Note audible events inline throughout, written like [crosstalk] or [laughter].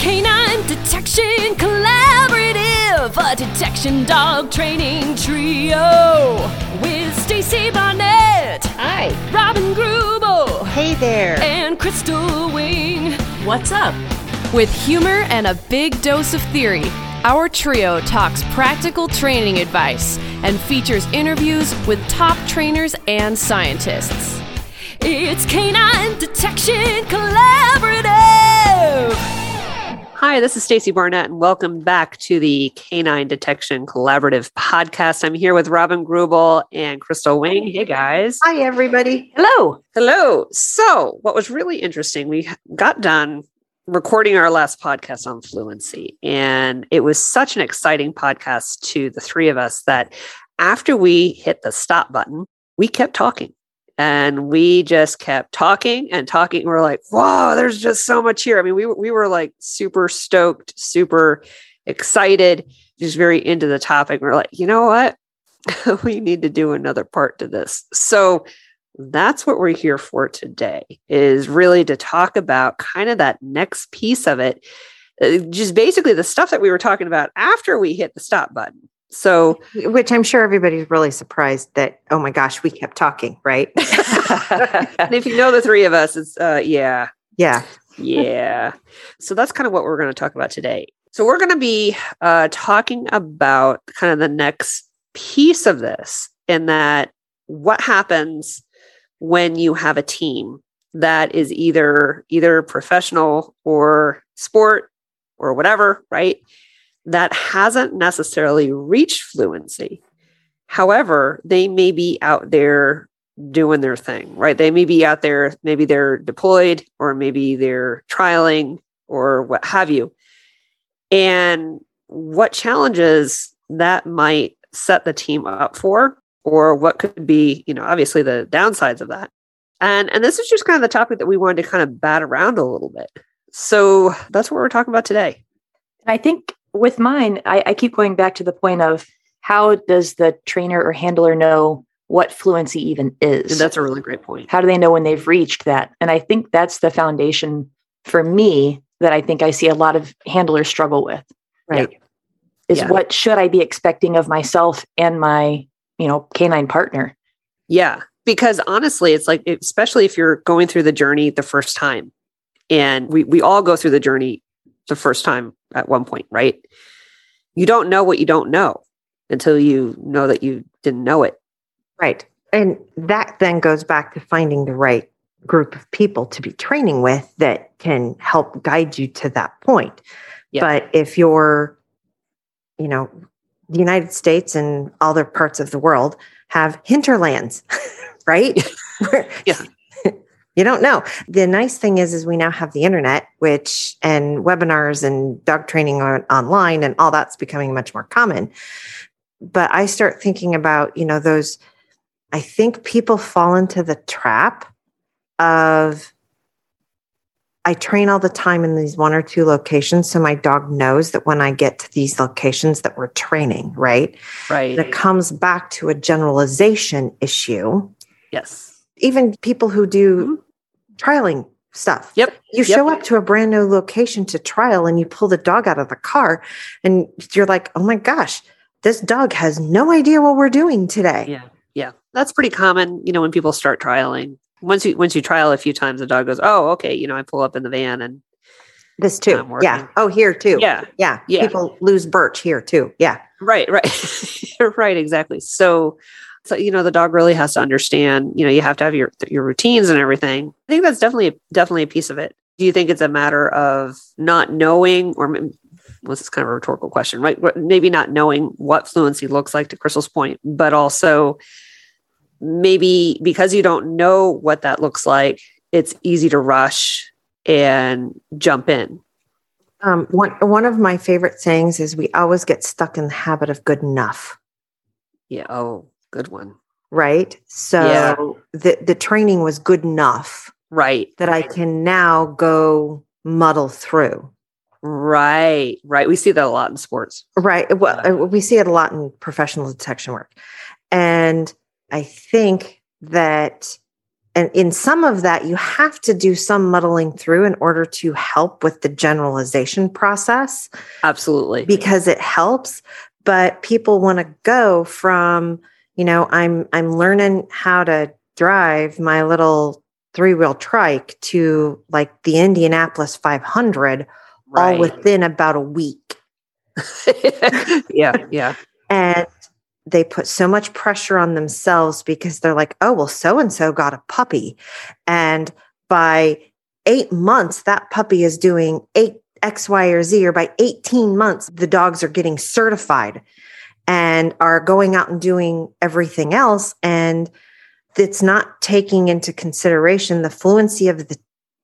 Canine Detection Collaborative, a detection dog training trio with Stacy Barnett, Hi. Robin Greubel, Hey there. and Crystal Wing. What's up? With humor and a big dose of theory, our trio talks practical training advice and features interviews with top trainers and scientists. It's Canine Detection Collaborative. Hi, this is Stacy Barnett, and welcome back to the Canine Detection Collaborative podcast. I'm here with Robin Greubel and Crystal Wing. Hey, guys. Hi, everybody. Hello. Hello. So, what was really interesting, we got done recording our last podcast on fluency, and it was such an exciting podcast to the three of us that after we hit the stop button, we kept talking. And we just kept talking and talking. We're like, wow, there's just so much here. I mean, we, we were like super stoked, super excited, just very into the topic. We're like, you know what? [laughs] we need to do another part to this. So that's what we're here for today is really to talk about kind of that next piece of it. uh, Just basically the stuff that we were talking about after we hit the stop button. So Which I'm sure everybody's really surprised that, oh my gosh, we kept talking, right? [laughs] [laughs] and if you know the three of us, it's uh yeah, yeah. yeah. so that's kind of what we're going to talk about today. So we're going to be uh talking about kind of the next piece of this and that what happens when you have a team that is either either professional or sport or whatever, right? That hasn't necessarily reached fluency. However, they may be out there doing their thing, right? They may be out there, maybe they're deployed or maybe they're trialing or what have you. And what challenges that might set the team up for, or what could be, you know, obviously the downsides of that. And and this is just kind of the topic that we wanted to kind of bat around a little bit. So that's what we're talking about today. I think with mine, I, I keep going back to the point of how does the trainer or handler know what fluency even is? And that's a really great point. how do they know when they've reached that? And I think that's the foundation for me that I think I see a lot of handlers struggle with. Right. Is Yeah. what should I be expecting of myself and my, you know, canine partner? Yeah, because honestly, it's like especially if you're going through the journey the first time, and we we all go through the journey the first time at one point, right? You don't know what you don't know until you know that you didn't know it. Right. And that then goes back to finding the right group of people to be training with that can help guide you to that point. Yeah. But if you're, you know, the United States and other parts of the world have hinterlands, [laughs] right? [laughs] Yeah. [laughs] You don't know. The nice thing is, is we now have the internet, which and webinars and dog training on, online and all that's becoming much more common. But I start thinking about, you know, those I think people fall into the trap of I train all the time in these one or two locations. So my dog knows that when I get to these locations that we're training, right? Right. And it comes back to a generalization issue. yes. Even people who do mm-hmm. trialing stuff. Yep. You Yep. show up to a brand new location to trial and you pull the dog out of the car and you're like, oh my gosh, this dog has no idea what we're doing today. Yeah. Yeah. That's pretty common, you know, when people start trialing. Once you once you trial a few times, the dog goes, "Oh, okay." You know, I pull up in the van and This too. Yeah. Oh, here too. yeah, Yeah. Yeah. People lose birch here too. Yeah. Right, right. [laughs] right, exactly. So so you know the dog really has to understand, you know, you have to have your your routines and everything. I think that's definitely definitely a piece of it. Do you think it's a matter of not knowing or well, this is kind of a rhetorical question, right? Maybe not knowing what fluency looks like to Crystal's point, but also maybe because you don't know what that looks like, it's easy to rush and jump in. Um, one one of my favorite sayings is we always get stuck in the habit of good enough. Yeah. Oh, good one. Right. So Yeah. the the training was good enough Right. that I can now go muddle through. Right. Right. We see that a lot in sports. Right. Well, uh, we see it a lot in professional detection work. And I think that and in some of that, you have to do some muddling through in order to help with the generalization process Absolutely. because it helps. But people want to go from, you know, I'm I'm learning how to drive my little three wheel trike to like the Indianapolis 500 all within about a week. [laughs] yeah, yeah. And they put so much pressure on themselves because they're like, oh, well, so and so got a puppy. And by eight months, that puppy is doing eight X, Y, or Z, or by 18 months, the dogs are getting certified and are going out and doing everything else. And it's not taking into consideration the fluency of the,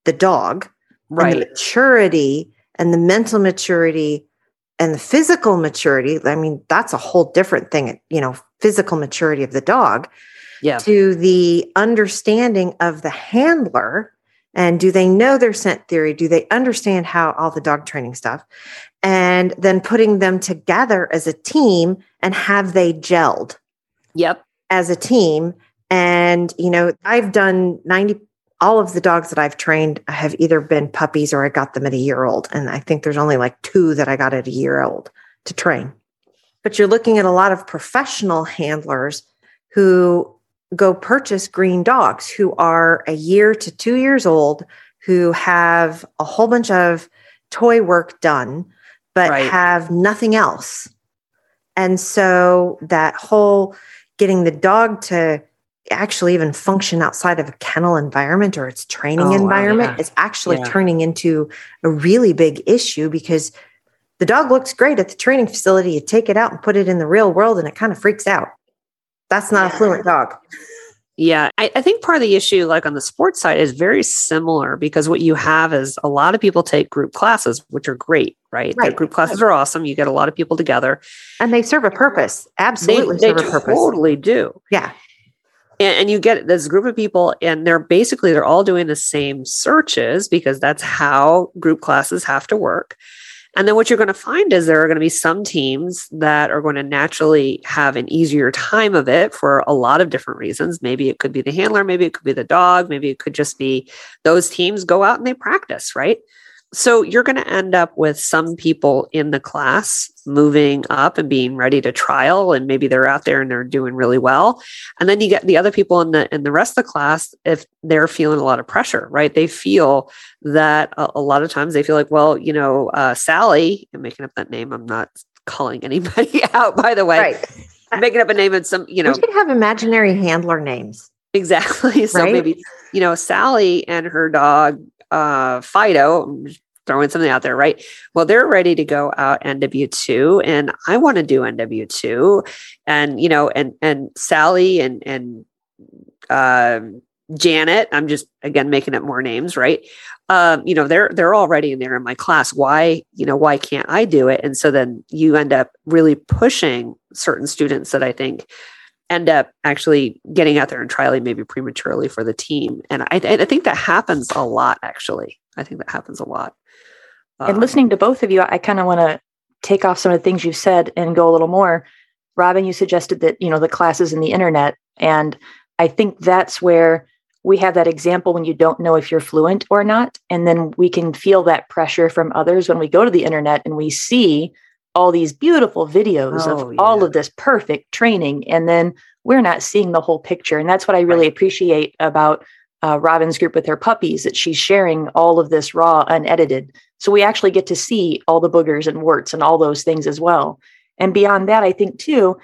the dog, and Right. the maturity and the mental maturity and the physical maturity. I mean, that's a whole different thing, you know, physical maturity of the dog Yeah. to the understanding of the handler and do they know their scent theory do they understand how all the dog training stuff and then putting them together as a team and have they gelled Yep. as a team. And you know i've done 90 all of the dogs that i've trained have either been puppies or i got them at a year old. And i think there's only like two that i got at a year old to train. But you're looking at a lot of professional handlers who go purchase green dogs who are a year to two years old who have a whole bunch of toy work done but Right. have nothing else and so that whole getting the dog to actually even function outside of a kennel environment or its training Oh, wow, environment yeah. is actually Yeah. turning into a really big issue because the dog looks great at the training facility. You take it out and put it in the real world and it kind of freaks out. That's not a fluent dog. Yeah, I, I think part of the issue, like on the sports side, is very similar because what you have is a lot of people take group classes, which are great, right? The Right, group classes are awesome. You get a lot of people together. And they serve a purpose. They, Absolutely they serve a purpose. totally do. Yeah. and, and you get this group of people and they're basically they're all doing the same searches because that's how group classes have to work and then what you're going to find is there are going to be some teams that are going to naturally have an easier time of it for a lot of different reasons. Maybe it could be the handler maybe it could be the dog maybe it could just be those teams go out and they practice right so you're going to end up with some people in the class moving up and being ready to trial and maybe they're out there and they're doing really well and then you get the other people in the in the rest of the class if they're feeling a lot of pressure right they feel that a, a lot of times they feel like well you know uh, sally i'm making up that name i'm not calling anybody [laughs] out by the way Right. i'm making up a name and some you know we should have imaginary handler names. Exactly. [laughs] So Right? maybe, you know, Sally and her dog, uh, Fido, throwing something out there, right? Well, they're ready to go out NW2 and I want to do NW2 and, you know, and, and Sally and, and, um, Janet, I'm just again making up more names, right? Um, you know, they're they're already in there in my class. Why, you know, why can't I do it? And so then you end up really pushing certain students that I think end up actually getting out there and trialing maybe prematurely for the team. And I, I think that happens a lot, actually. I think that happens a lot. And Um, listening to both of you, I kind of want to take off some of the things you've said and go a little more. Robin, you suggested that, you know, the classes in the internet. And I think that's where we have that example when you don't know if you're fluent or not. And then we can feel that pressure from others when we go to the internet and we see all these beautiful videos Oh, of all of this perfect training. And then we're not seeing the whole picture. And that's what I really appreciate about uh, Robin's group with her puppies, that she's sharing all of this raw, unedited. So we actually get to see all the boogers and warts and all those things as well. And beyond that, I think too,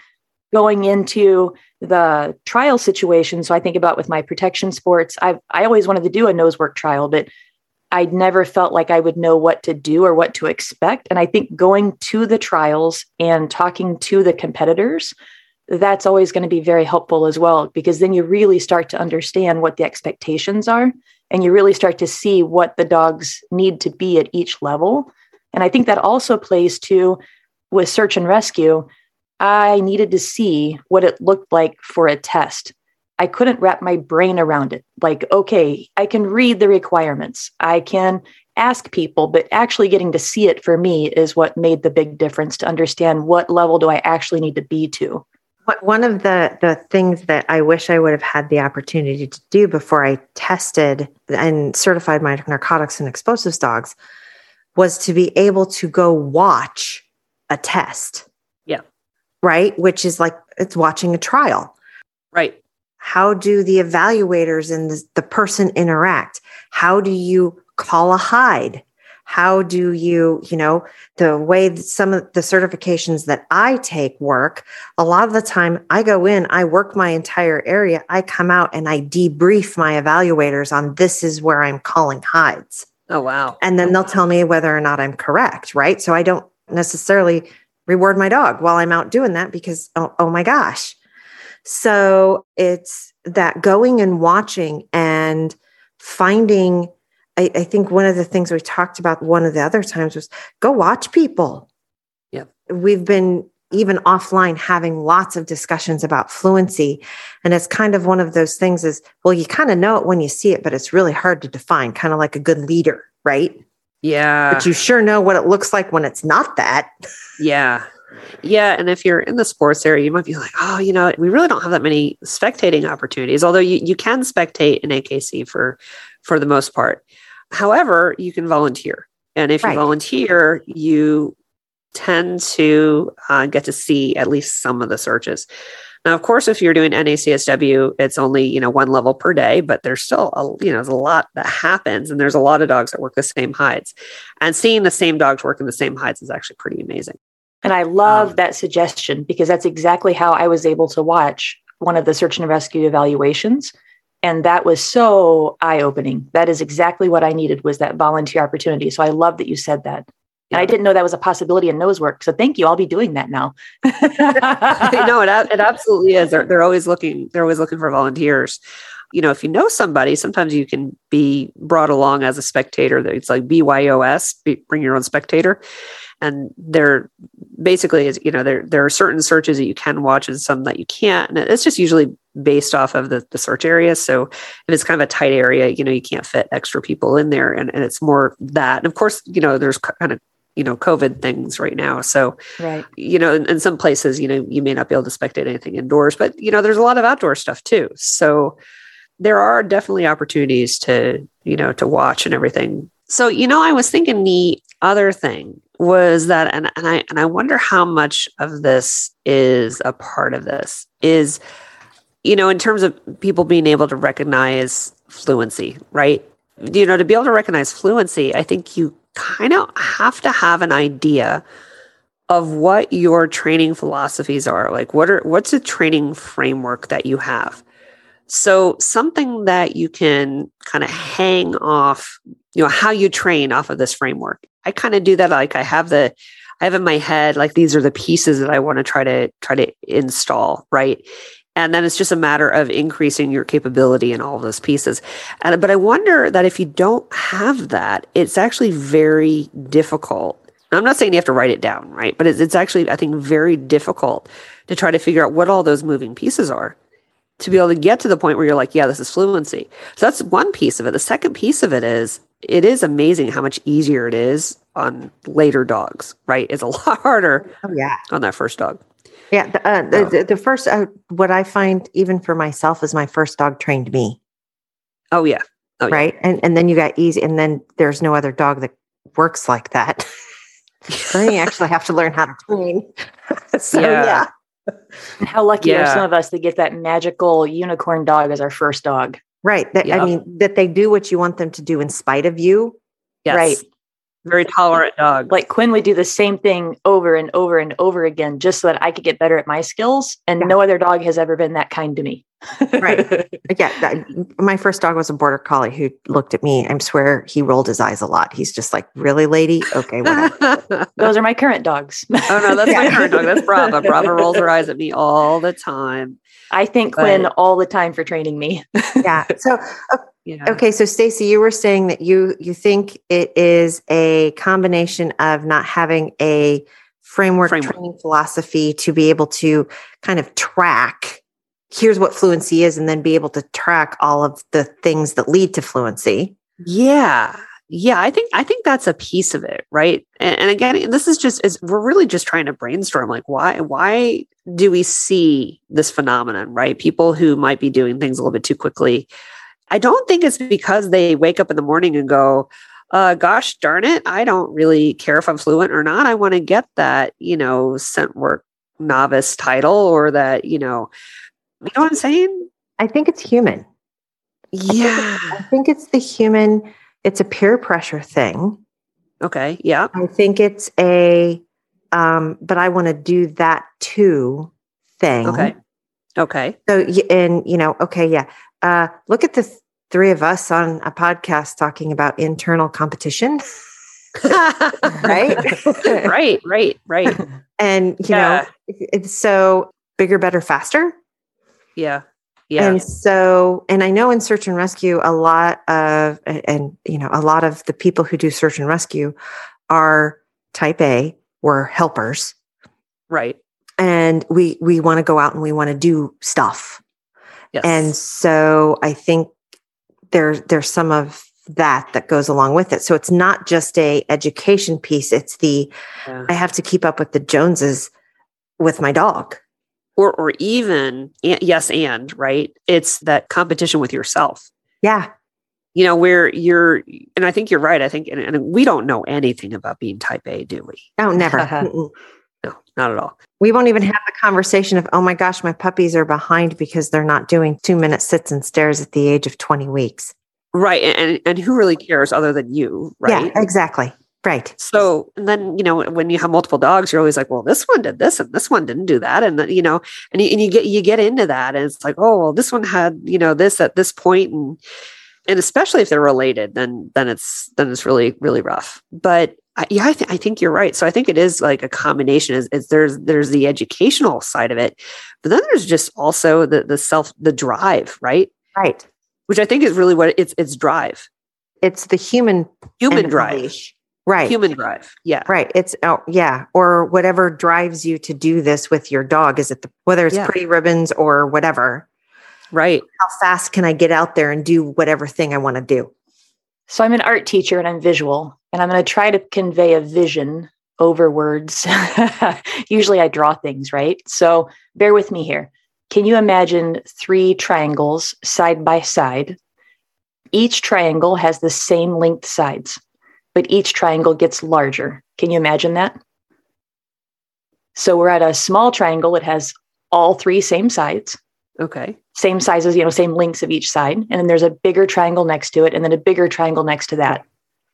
going into the trial situation. So I think about with my protection sports, I've I always wanted to do a nose work trial, but I'd never felt like I would know what to do or what to expect. And I think going to the trials and talking to the competitors, that's always going to be very helpful as well, because then you really start to understand what the expectations are and you really start to see what the dogs need to be at each level. And I think that also plays to with search and rescue. I needed to see what it looked like for a test. I couldn't wrap my brain around it. Like, okay, I can read the requirements, I can ask people, but actually getting to see it for me is what made the big difference to understand what level do I actually need to be to. One of the the things that I wish I would have had the opportunity to do before I tested and certified my narcotics and explosives dogs was to be able to go watch a test. Yeah. Right, which is like it's watching a trial. Right. How do the evaluators and the, the person interact? How do you call a hide? How do you, you know, the way that some of the certifications that I take work, a lot of the time I go in, I work my entire area, I come out and I debrief my evaluators on this is where I'm calling hides. Oh wow. And then they'll tell me whether or not I'm correct, right? So I don't necessarily reward my dog while I'm out doing that because, oh, oh my gosh. So it's that going and watching and finding. I, I think one of the things we talked about one of the other times was go watch people. Yep. We've been even offline having lots of discussions about fluency. And it's kind of one of those things is, well, you kind of know it when you see it, but it's really hard to define, kind of like a good leader, right? Yeah. but you sure know what it looks like when it's not that. [laughs] Yeah. Yeah. And if you're in the sports area, you might be like, oh, you know, we really don't have that many spectating opportunities, although you, you can spectate in AKC for for the most part. However, you can volunteer. And if Right. you volunteer, you tend to uh, get to see at least some of the searches. Now, of course, if you're doing NACSW, it's only you know one level per day, but there's still a you know there's a lot that happens, and there's a lot of dogs that work the same hides, and seeing the same dogs working the same hides is actually pretty amazing. And I love Um, that suggestion because that's exactly how I was able to watch one of the search and rescue evaluations. And that was so eye opening. That is exactly what I needed was that volunteer opportunity. So I love that you said that. And I didn't know that was a possibility in nose work. So thank you. I'll be doing that now. [laughs] no, it, it [laughs] absolutely is. They're, they're always looking. They're always looking for volunteers. You know, if you know somebody, sometimes you can be brought along as a spectator. It's like BYOS, be, bring your own spectator, and there basically is. You know, there there are certain searches that you can watch and some that you can't, and it's just usually based off of the, the search area. So if it's kind of a tight area, you know, you can't fit extra people in there, and, and it's more that. And of course, you know, there's kind of you know COVID things right now, so right. you know, in, in some places, you know, you may not be able to spectate anything indoors, but you know, there's a lot of outdoor stuff too. So there are definitely opportunities to, you know, to watch and everything. So, you know, I was thinking the other thing was that, and, and I and I wonder how much of this is a part of this is, you know, in terms of people being able to recognize fluency, right? You know, to be able to recognize fluency, I think you kind of have to have an idea of what your training philosophies are like what are what's the training framework that you have so something that you can kind of hang off you know how you train off of this framework. I kind of do that like i have the i have in my head like these are the pieces that i want to try to try to install right? And then it's just a matter of increasing your capability in all those pieces. And but i wonder that if you don't have that it's actually very difficult. I'm not saying you have to write it down, right? But it's, it's actually, I think, very difficult to try to figure out what all those moving pieces are to be able to get to the point where you're like, yeah, this is fluency. So that's one piece of it. The second piece of it is it is amazing how much easier it is on later dogs, right? It's a [laughs] lot harder Oh yeah. on that first dog. Yeah. The, uh, the, Oh. the, the first, uh, what I find even for myself is my first dog trained me. Oh, yeah. Oh, yeah. right? And and then you got easy, and then there's no other dog that works like that. [laughs] then you actually have to learn how to train. [laughs] so Yeah. yeah. And how lucky are some of us to get that magical unicorn dog as our first dog? right. That Yep. I mean that they do what you want them to do in spite of you. Yes. Right. Very tolerant dog. Like Quinn would do the same thing over and over and over again just so that I could get better at my skills. And Yeah. no other dog has ever been that kind to me. Right. [laughs] Yeah, that, my first dog was a border collie who looked at me. I swear he rolled his eyes a lot. He's just like, "Really, lady? Okay, [laughs] Those are my current dogs. Oh, no, that's my current dog. That's Brava. [laughs] Brava rolls her eyes at me all the time. I thank Quinn all the time for training me. yeah. So Yeah. Okay, so Stacy, you were saying that you you think it is a combination of not having a framework, Framework. training philosophy to be able to kind of track here's what fluency is and then be able to track all of the things that lead to fluency. Yeah. yeah i think i think that's a piece of it right and, and again this is just is we're really just trying to brainstorm like why why do we see this phenomenon right people who might be doing things a little bit too quickly i don't think it's because they wake up in the morning and go uh, gosh darn it i don't really care if i'm fluent or not i want to get that you know scent work novice title or that you know you know what i'm saying I think it's human. yeah I think it's the human, it's a peer pressure thing. okay yeah I think it's a, um, but I want to do that too thing. okay okay So, and you know, okay, yeah. Uh, look at the th- three of us on a podcast talking about internal competition, [laughs] right? [laughs] right right right and you Yeah. know, it's so bigger, better, faster. yeah yeah And so, and I know in search and rescue, a lot of, and you know, a lot of the people who do search and rescue are type A, we're helpers. right And we we want to go out and we want to do stuff. yes And so I think there's there's some of that that goes along with it. So it's not just a education piece, it's the Yeah. I have to keep up with the Joneses with my dog. or or even yes and right it's that competition with yourself Yeah. you know where you're and i think you're right i think and, and we don't know anything about being type a do we Oh, never. [laughs] No not at all We won't even have the conversation of, oh my gosh, my puppies are behind because they're not doing two minute sits and stares at the age of 20 weeks. right and and, who really cares other than you right Yeah, exactly. Right. so and then you know when you have multiple dogs you're always like well this one did this and this one didn't do that and you know and you, and you get you get into that and it's like oh well this one had you know this at this point and and especially if they're related then then it's then it's really really rough but I, yeah I, th- I think you're right so i think it is like a combination is, is there's there's the educational side of it but then there's just also the the self the drive right Right. which i think is really what it's it's drive It's the human human end of the drive leash. Right. human drive yeah Right. It's oh yeah, or whatever drives you to do this with your dog. Is it the whether it's Yeah. pretty ribbons or whatever? right How fast can I get out there and do whatever thing I want to do? So I'm an art teacher and I'm visual, and I'm going to try to convey a vision over words. [laughs] Usually I draw things, right? So bear with me here. Can you imagine three triangles side by side? Each triangle has the same length sides, but each triangle gets larger. Can you imagine that? So we're at a small triangle, it has all three same sides okay same sizes, you know, same lengths of each side. And then there's a bigger triangle next to it, and then a bigger triangle next to that.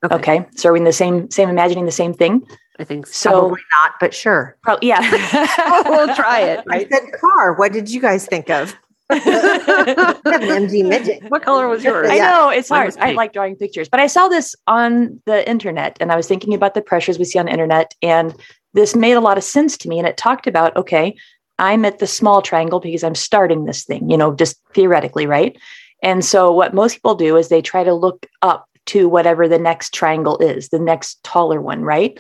Okay, Okay. So are we in the same, same, imagining the same thing? i think so So, Probably not, but sure. pro- yeah. [laughs] Oh, we'll try it I said car. What did you guys think of? I [laughs] an MG Midget. what color was yours I know it's Mine hard. I like drawing pictures, but I saw this on the internet and I was thinking about the pressures we see on the internet. And this made a lot of sense to me. And it talked about, okay, I'm at the small triangle because I'm starting this thing, you know, just theoretically, right? And so what most people do is they try to look up to whatever the next triangle is, the next taller one, right?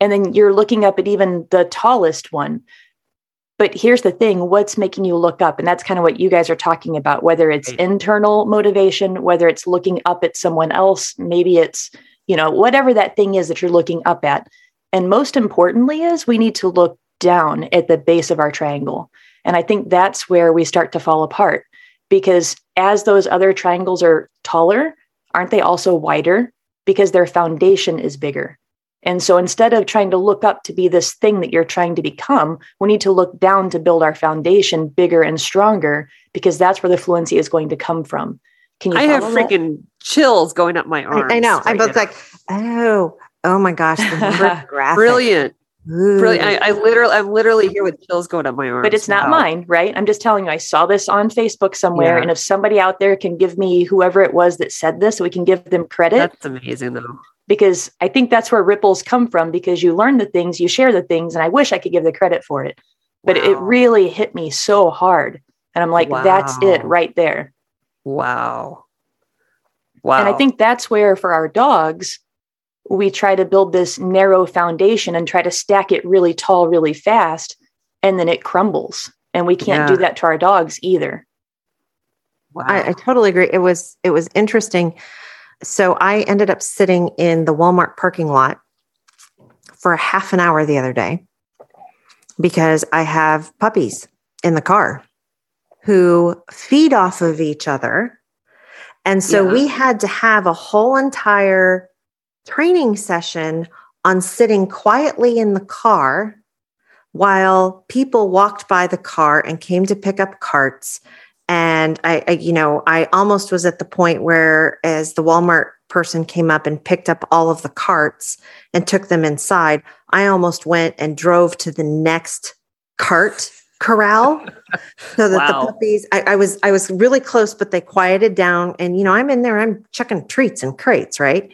And then you're looking up at even the tallest one. But here's the thing what's making you look up? And that's kind of what you guys are talking about, whether it's internal motivation, whether it's looking up at someone else, maybe it's, you know, whatever that thing is that you're looking up at. And most importantly, is we need to look down at the base of our triangle. And I think that's where we start to fall apart because as those other triangles are taller, aren't they also wider? Because their foundation is bigger. And so instead of trying to look up to be this thing that you're trying to become, we need to look down to build our foundation bigger and stronger because that's where the fluency is going to come from. Can you I have follow that? freaking chills going up my arms. I, I know. I'm was now. like, oh, oh my gosh. the [laughs] brilliant, Ooh. Brilliant. I, I literally, I'm literally here with chills going up my arms. but it's not Wow. mine, right? I'm just telling you, I saw this on Facebook somewhere. Yeah. And if somebody out there can give me whoever it was that said this, so we can give them credit That's amazing, though. because I think that's where ripples come from because you learn the things, you share the things, and I wish I could give the credit for it. But it really hit me so hard. And I'm like, that's it right there. Wow, wow. And I think that's where, for our dogs, we try to build this narrow foundation and try to stack it really tall, really fast, and then it crumbles. And we can't do that to our dogs either. wow. I, I totally agree. It was it was interesting. So I ended up sitting in the Walmart parking lot for a half an hour the other day because I have puppies in the car who feed off of each other. And so Yeah. we had to have a whole entire training session on sitting quietly in the car while people walked by the car and came to pick up carts. And I, I you know i almost was at the point where as the walmart person came up and picked up all of the carts and took them inside i almost went and drove to the next cart corral [laughs] so that Wow. the puppies I, I was i was really close but they quieted down. And you know i'm in there i'm checking treats and crates right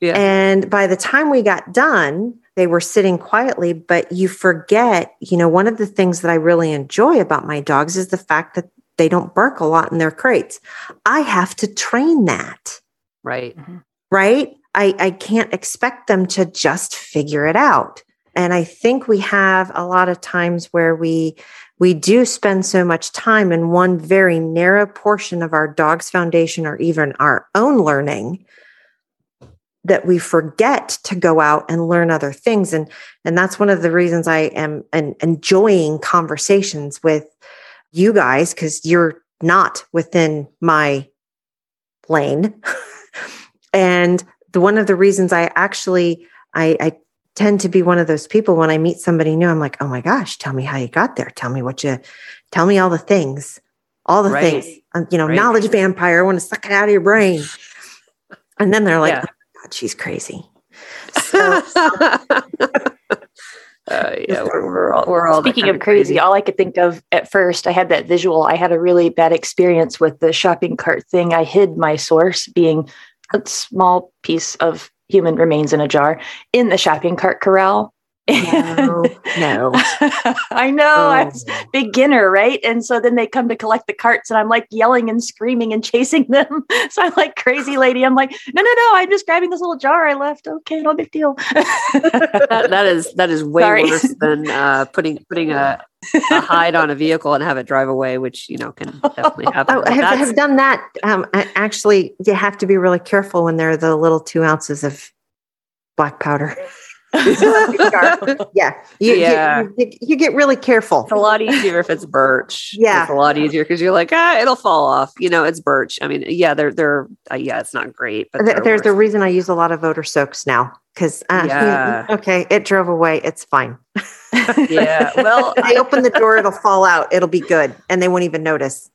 Yeah. and by the time we got done, they were sitting quietly, but you forget, you know, one of the things that I really enjoy about my dogs is the fact that they don't bark a lot in their crates. I have to train that, Right. Mm-hmm. right? I, I can't expect them to just figure it out. And I think we have a lot of times where we we do spend so much time in one very narrow portion of our dog's foundation or even our own learning that we forget to go out and learn other things and and that's one of the reasons i am en- enjoying conversations with you guys because you're not within my lane [laughs] and the one of the reasons i actually i i tend to be one of those people when i meet somebody new i'm like oh my gosh tell me how you got there tell me what you tell me all the things all the Right. things um, you know Right. knowledge vampire i want to suck it out of your brain [laughs] and then they're like Yeah. God, she's crazy. So, [laughs] Uh, [laughs] yeah, we're, we're all we're all Speaking kind of crazy, all I could think of at first, I had that visual. I had a really bad experience with the shopping cart thing. I hid my source being a small piece of human remains in a jar in the shopping cart corral. No, no. [laughs] I know. I'm was beginner, right? And so then they come to collect the carts, and I'm like yelling and screaming and [laughs] chasing them. [laughs] So I'm like crazy lady. I'm like, no, no, no. I'm just grabbing this little jar I left. Okay, no big deal. that, that is that is way Sorry. worse than uh, putting putting a, a hide on a vehicle and have it drive away, which you know can definitely happen. Oh, I have, have done that. Um, I, actually, you have to be really careful when they're the little two ounces of black powder. [laughs] Yeah, you, you- Yeah. you, you get really careful. It's a lot easier if it's birch. Yeah. it's a lot easier because you're like, ah, it'll fall off. You know, it's birch. I mean, yeah, they're they're uh, yeah, it's not great, but Th- There's the worth- reason I use a lot of odor soaks now because uh, [laughs] Yeah. okay, it drove away. It's fine. [laughs] yeah. Well, I open the door, it'll fall out. It'll be good, and they won't even notice.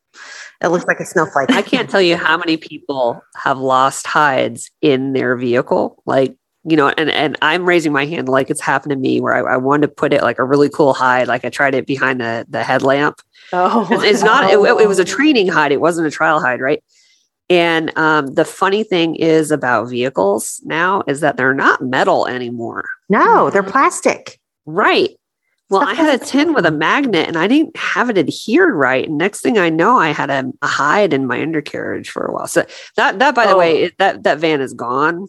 It looks like a snowflake. I can't tell you how many people have lost hides in their vehicle. Like, you know, and, and I'm raising my hand like it's happened to me where I, I wanted to put it like a really cool hide. Like I tried it behind the, the headlamp. oh, It's not, it, it was a training hide. It wasn't a trial hide, right? And um, the funny thing is about vehicles now is that they're not metal anymore. No, they're plastic. Right. Well, I had a tin with a magnet and I didn't have it adhered right. And next thing I know, I had a, a hide in my undercarriage for a while. So that that by the Oh. way, that that van is gone.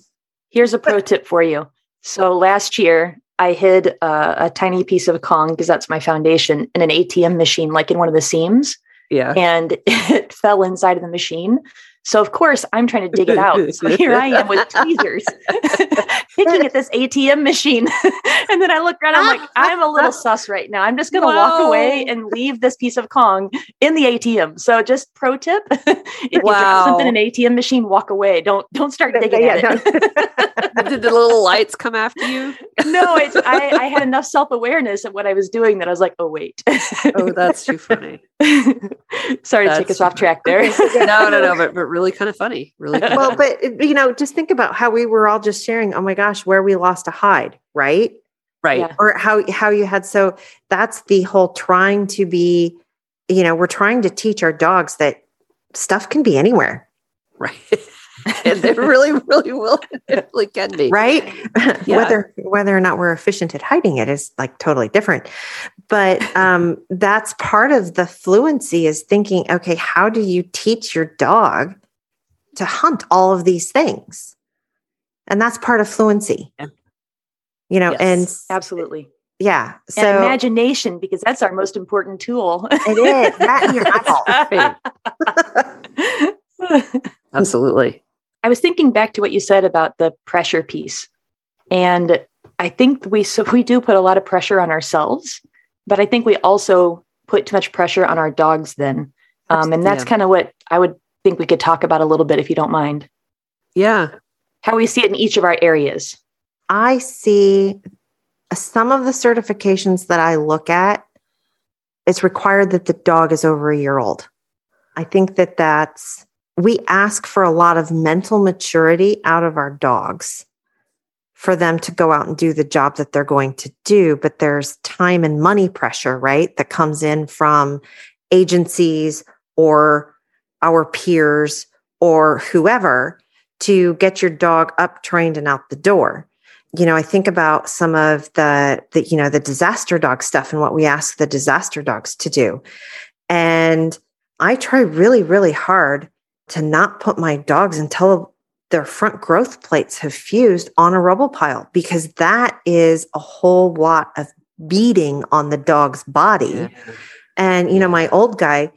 Here's a pro tip for you. So last year, I hid uh, a tiny piece of Kong because that's my foundation in an ATM machine, like in one of the seams, Yeah. and [laughs] it fell inside of the machine. So of course, I'm trying to dig it out. So [laughs] here I am with tweezers, [laughs] picking at this ATM machine, [laughs] and then I look around. I'm like, I'm a little sus right now. I'm just going to walk away and leave this piece of Kong in the ATM. So just pro tip: if you drop something in an ATM machine, walk away. Don't don't start digging Yeah, at it. Did the little lights come after you? no, it's, I, I had enough self awareness of what I was doing that I was like, oh, wait. Oh, that's too funny. Sorry to take us off track there. No, no, no, but, but really kind of funny. Really [laughs] kind well, but you know, just think about how we were all just sharing. Oh my gosh, where we lost a hide, right? right. Yeah. Or how how you had. So that's the whole trying to be. You know, we're trying to teach our dogs that stuff can be anywhere, Right. [laughs] and they really, really will. It really can be. right? [laughs] Yeah. whether whether or not we're efficient at hiding it is like totally different. But um, that's part of the fluency is thinking, okay, how do you teach your dog to hunt all of these things? And that's part of fluency. Yeah. You know, Yes. and Absolutely. yeah, and so imagination, because that's our most important tool. it is that and your eyeball. [laughs] [laughs] Absolutely. I was thinking back to what you said about the pressure piece. And I think we so we do put a lot of pressure on ourselves, but I think we also put too much pressure on our dogs then. Um, and that's Yeah. kind of what I would think we could talk about a little bit if you don't mind. Yeah. How we see it in each of our areas. I see some of the certifications that I look at, it's required that the dog is over a year old. I think that that's, we ask for a lot of mental maturity out of our dogs for them to go out and do the job that they're going to do. But there's time and money pressure, right? That comes in from agencies or our peers or whoever to get your dog up trained and out the door. You know i think about some of the the you know the disaster dog stuff and what we ask the disaster dogs to do. And i try really really hard to not put my dogs until their front growth plates have fused on a rubble pile because that is a whole lot of beating on the dog's body. Yeah. and you know, my old guy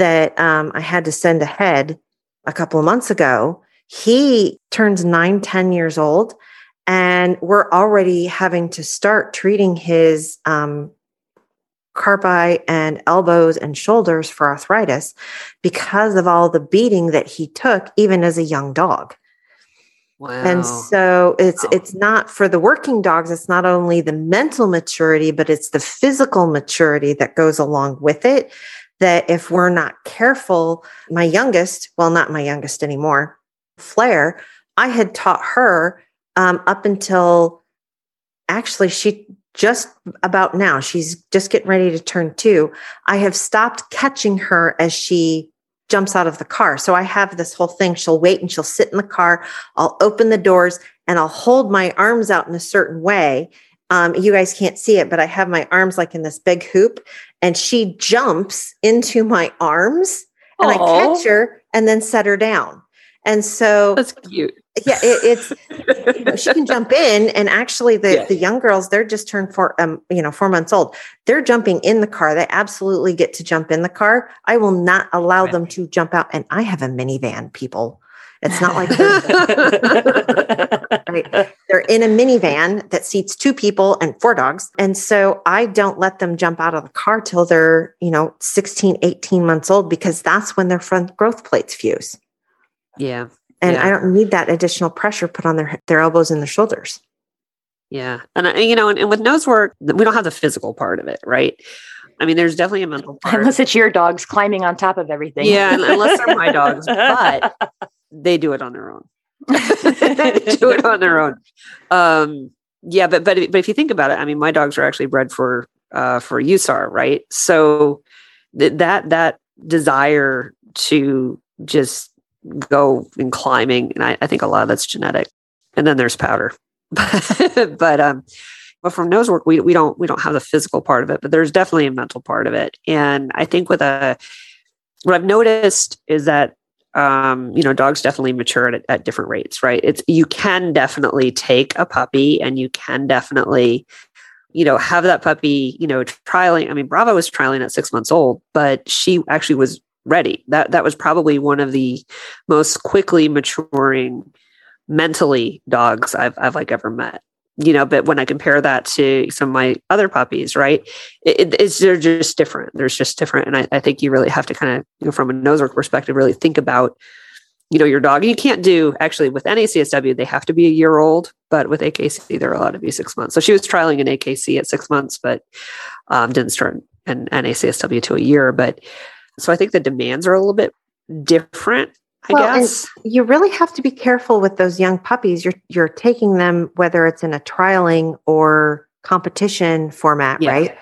that um, I had to send ahead a couple of months ago, he turns nine, 10 years old, and we're already having to start treating his um, carpi and elbows and shoulders for arthritis because of all the beating that he took, even as a young dog. Wow. And so it's Wow. it's not for the working dogs, it's not only the mental maturity, but it's the physical maturity that goes along with it. That if we're not careful, my youngest, well, not my youngest anymore, Flair, I had taught her um, up until actually she just about now, she's just getting ready to turn two. I have stopped catching her as she jumps out of the car. So I have this whole thing. She'll wait and she'll sit in the car. I'll open the doors and I'll hold my arms out in a certain way. Um, you guys can't see it, but I have my arms like in this big hoop, and she jumps into my arms, and I catch her and then set her down. And so, That's cute. yeah, it, it's you know, she can jump in, and actually, the the young girls they're just turned four, um, you know, four months old. They're jumping in the car. They absolutely get to jump in the car. I will not allow them to jump out. And I have a minivan, people. It's not like [laughs] right? They're in a minivan that seats two people and four dogs. And so I don't let them jump out of the car till they're, you know, 16, 18 months old because that's when their front growth plates fuse. yeah. And Yeah. I don't need that additional pressure put on their their elbows and their shoulders. Yeah. And, I- you know, and, and with nose work, we don't have the physical part of it, right? I mean, there's definitely a mental part. Unless it's your dogs climbing on top of everything. Yeah, unless they're my dogs, [laughs] but they do it on their own. [laughs] [laughs] they do it on their own. Um, yeah, but but but if you think about it, I mean, my dogs are actually bred for uh, for USAR, right? So th- that that desire to just go in climbing, and I, I think a lot of that's genetic. And then there's powder, [laughs] but um, but from nose work, we we don't we don't have the physical part of it, but there's definitely a mental part of it. And I think with a what I've noticed is that um, you know, dogs definitely mature at, at different rates, right? It's you can definitely take a puppy and you can definitely, you know, have that puppy, you know, trialing. I mean, Brava was trialing at six months old, but she actually was ready. That that was probably one of the most quickly maturing mentally dogs I've I've like ever met. You know, but when I compare that to some of my other puppies, right, it, it- it's they're just different. There's just different, and I, I think you really have to kind of, you know, from a nose work perspective, really think about, you know, your dog. You can't do actually with NACSW; they have to be a year old, but with AKC, they're allowed to be six months. So she was trialing an AKC at six months, but um, didn't start an NACSW to a year. But so I think the demands are a little bit different. I Well, guess. You really have to be careful with those young puppies. You're you're taking them whether it's in a trialing or competition format, Yeah. right?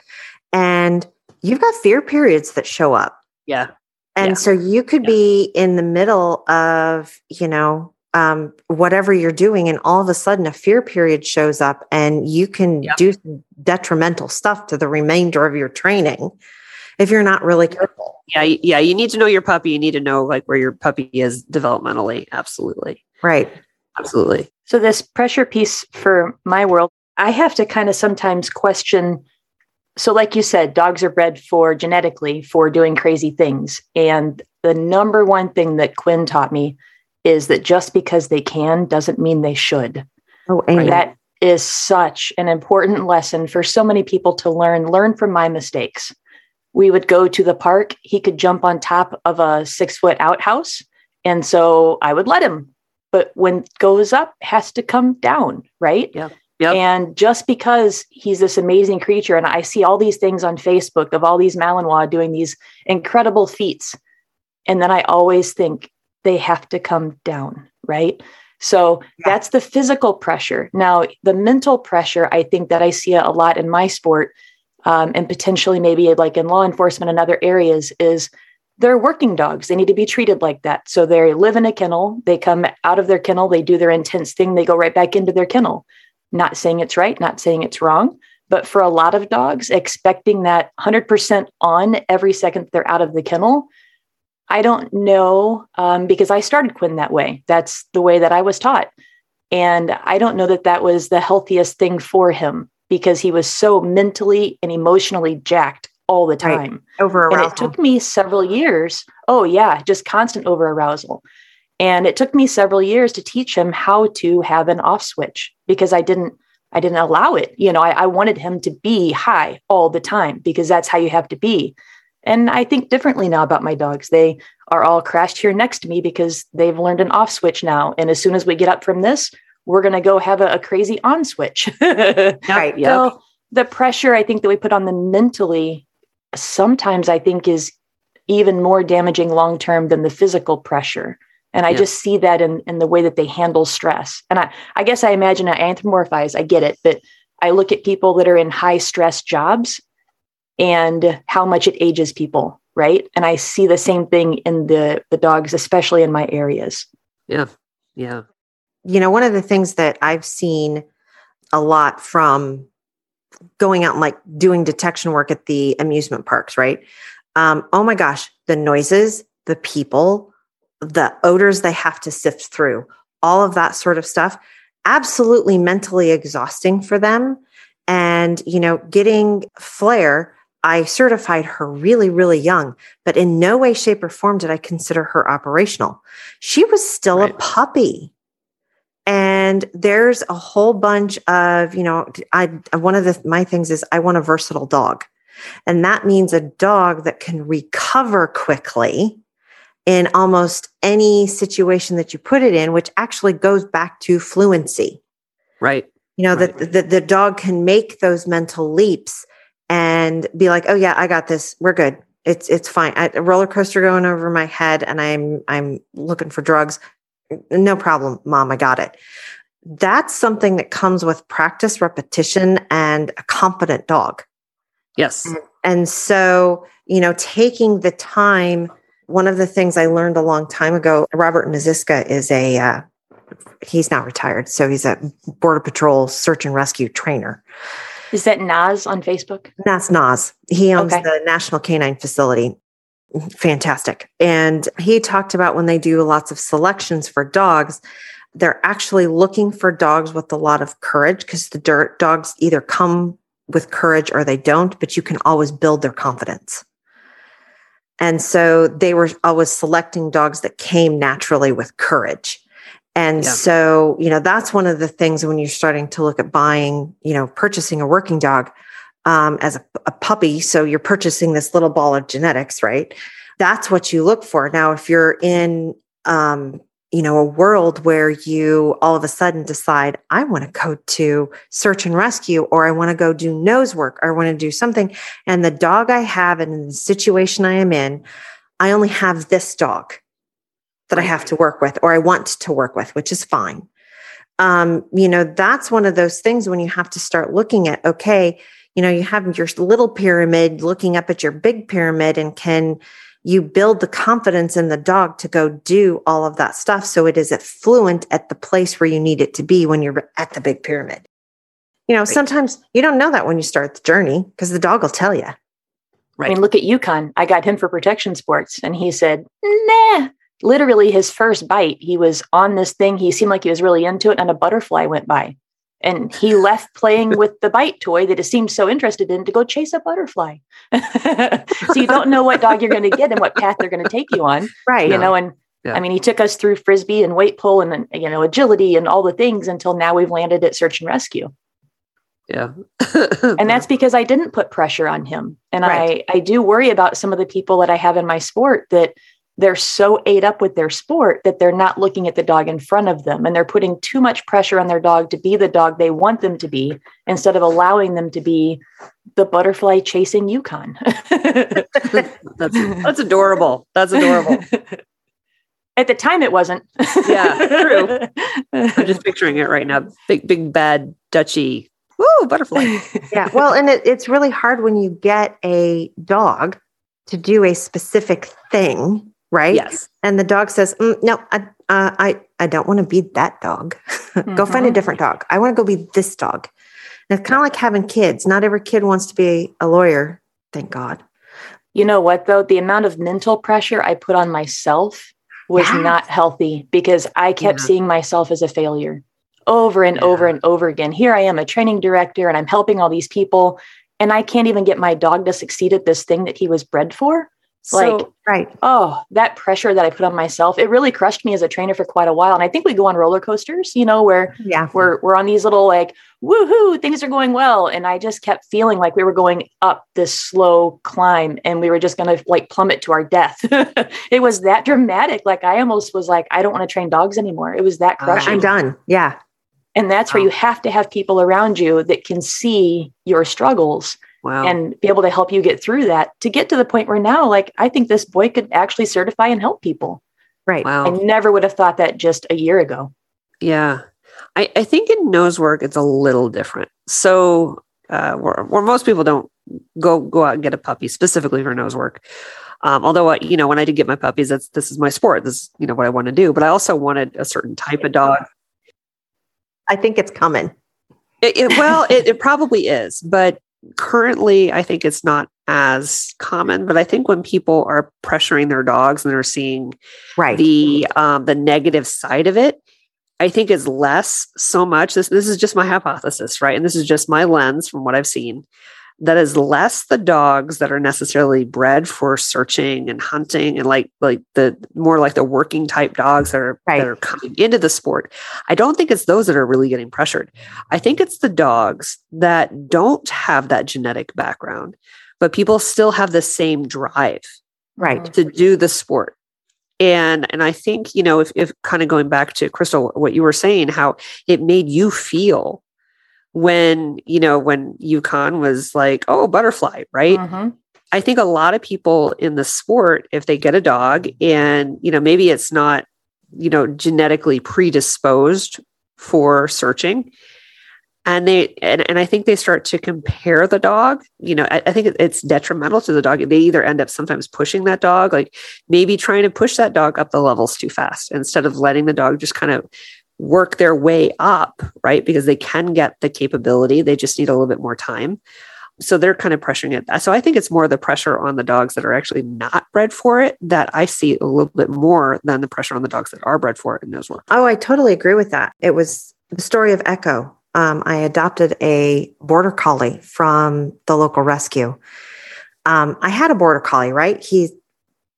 And you've got fear periods that show up. Yeah. And Yeah. so you could Yeah. be in the middle of, you know, um, whatever you're doing, and all of a sudden a fear period shows up, and you can Yep. do some detrimental stuff to the remainder of your training if you're not really careful. Yeah, yeah. You need to know your puppy. You need to know like where your puppy is developmentally. Absolutely, Right. absolutely. So this pressure piece for my world, I have to kind of sometimes question. So, like you said, dogs are bred for genetically for doing crazy things. And the number one thing that Quinn taught me is that just because they can doesn't mean they should. Oh, amen. That is such an important lesson for so many people to learn. Learn from my mistakes. We would go to the park. He could jump on top of a six foot outhouse. And so I would let him. But when goes up, has to come down, right? Yeah. Yep. And just because he's this amazing creature, and I see all these things on Facebook of all these Malinois doing these incredible feats, and then I always think they have to come down, right? So Yeah. that's the physical pressure. Now, the mental pressure, I think that I see a lot in my sport, um, and potentially maybe like in law enforcement and other areas, is they're working dogs. They need to be treated like that. So they live in a kennel, they come out of their kennel, they do their intense thing, they go right back into their kennel. Not saying it's right, not saying it's wrong. But for a lot of dogs, expecting that 100% on every second they're out of the kennel, I don't know um, because I started Quinn that way. That's the way that I was taught. And I don't know that that was the healthiest thing for him because he was so mentally and emotionally jacked all the Right. time. Over And it took me several years. Oh, yeah, just constant over arousal. And it took me several years to teach him how to have an off switch because I didn't. I didn't allow it. You know, I, I wanted him to be high all the time because that's how you have to be. And I think differently now about my dogs. They are all crashed here next to me because they've learned an off switch now. And as soon as we get up from this, we're going to go have a, a crazy on switch. [laughs] Right. Yep. So the pressure I think that we put on them mentally sometimes I think is even more damaging long term than the physical pressure. And I Yeah. just see that in, in the way that they handle stress. And I, I guess I imagine I anthropomorphize, I get it, but I look at people that are in high stress jobs and how much it ages people, right? And I see the same thing in the the dogs, especially in my areas. Yeah. Yeah. You know, one of the things that I've seen a lot from going out and like doing detection work at the amusement parks, right? Um, oh my gosh, the noises, the people, the odors they have to sift through, all of that sort of stuff, absolutely mentally exhausting for them. And, you know, getting Flair, I certified her really, really young, but in no way, shape, or form did I consider her operational. She was still a puppy and there's a whole bunch of you know i one of the my things is i want a versatile dog. And that means a dog that can recover quickly in almost any situation that you put it in which actually goes back to fluency. Right. you know Right. that the, the dog can make those mental leaps and be like oh yeah i got this. We're good. It's it's fine. I, a roller coaster going over my head and i'm i'm looking for drugs no problem mom i got it that's something that comes with practice repetition and a competent dog Yes. and so, you know, taking the time, one of the things I learned a long time ago, Robert Naziska is a, uh, he's not retired. So he's a Border Patrol search and rescue trainer. Is that Nas on Facebook? That's Nas. He owns Okay. the National Canine Facility. Fantastic. And he talked about when they do lots of selections for dogs, they're actually looking for dogs with a lot of courage because the dirt dogs either come with courage or they don't, but you can always build their confidence. And so they were always selecting dogs that came naturally with courage. And Yeah. so, you know, that's one of the things when you're starting to look at buying, you know, purchasing a working dog um, as a, a puppy. So you're purchasing this little ball of genetics, right? That's what you look for. Now, if you're in, um, you know, a world where you all of a sudden decide, I want to go to search and rescue, or I want to go do nose work, or I want to do something, and the dog I have and the situation I am in, I only have this dog that I have to work with, or I want to work with, which is fine. Um, you know, that's one of those things when you have to start looking at, okay, you know, you have your little pyramid looking up at your big pyramid, and can you build the confidence in the dog to go do all of that stuff so it is fluent at the place where you need it to be when you're at the big pyramid? You know, sometimes you don't know that when you start the journey because the dog will tell you. I mean, look at Yukon. I got him for protection sports, and he said, "Nah." Literally, his first bite, he was on this thing. He seemed like he was really into it, and a butterfly went by, and he left playing with the bite toy that he seemed so interested in to go chase a butterfly. [laughs] so you don't know what dog you're going to get and what path they're going to take you on, Right. you know. And Yeah. I mean, he took us through frisbee and weight pull and you know agility and all the things until now we've landed at search and rescue. Yeah. [laughs] And that's because I didn't put pressure on him. And Right. I I do worry about some of the people that I have in my sport that they're so ate up with their sport that they're not looking at the dog in front of them and they're putting too much pressure on their dog to be the dog they want them to be instead of allowing them to be the butterfly chasing Yukon. [laughs] that's that's adorable. That's adorable. At the time, it wasn't. Yeah, true. I'm just [laughs] picturing it right now. Big, big, bad, Dutchy. Woo, butterfly. [laughs] yeah. Well, and it, it's really hard when you get a dog to do a specific thing, right? Yes. And the dog says, mm, "No, I, uh, I, I don't want to be that dog. [laughs] go find a Mhm. different dog. I want to go be this dog." And it's kind of like having kids. Not every kid wants to be a lawyer. Thank God. You know what, though? The amount of mental pressure I put on myself was Yeah. not healthy because I kept Yeah. seeing myself as a failure over and over and over again. Here I am, a training director, and I'm helping all these people, and I can't even get my dog to succeed at this thing that he was bred for. Like, Right. oh, that pressure that I put on myself, it really crushed me as a trainer for quite a while. And I think we go on roller coasters, you know, where Yeah. we're we're on these little like woohoo things are going well and i just kept feeling like we were going up this slow climb and we were just going to like plummet to our death [laughs] it was that dramatic like i almost was like i don't want to train dogs anymore it was that Uh, crushing I'm done. Yeah. and that's where you have to have people around you that can see your struggles wow. and be able to help you get through that to get to the point where now like i think this boy could actually certify and help people Right. wow. i never would have thought that just a year ago Yeah. I, I think in nose work, it's a little different. So, uh, where, where most people don't go go out and get a puppy specifically for nose work. Um, although, I, you know, when I did get my puppies, that's this is my sport. This is, you know, what I want to do. But I also wanted a certain type of dog. I think it's coming. It, it- well, it, it probably is, but currently, I think it's not as common. But I think when people are pressuring their dogs and they're seeing Right. the um, the negative side of it i think is less so much this this is just my hypothesis right and this is just my lens from what i've seen that is less the dogs that are necessarily bred for searching and hunting and like like the more like the working type dogs that are Right. that are coming into the sport i don't think it's those that are really getting pressured i think it's the dogs that don't have that genetic background but people still have the same drive right. to do the sport and and i think you know if, if kind of going back to crystal what you were saying how it made you feel when you know when yukon was like oh butterfly right Mhm. i think a lot of people in the sport if they get a dog and you know maybe it's not you know genetically predisposed for searching and they and, and i think they start to compare the dog you know I, I think it's detrimental to the dog they either end up sometimes pushing that dog like maybe trying to push that dog up the levels too fast instead of letting the dog just kind of work their way up right because they can get the capability they just need a little bit more time so they're kind of pressuring it so i think it's more the pressure on the dogs that are actually not bred for it that i see a little bit more than the pressure on the dogs that are bred for it in nose work Oh, I totally agree with that. It was the story of Echo. Um, I adopted a border collie from the local rescue. Um, I had a border collie, right? He's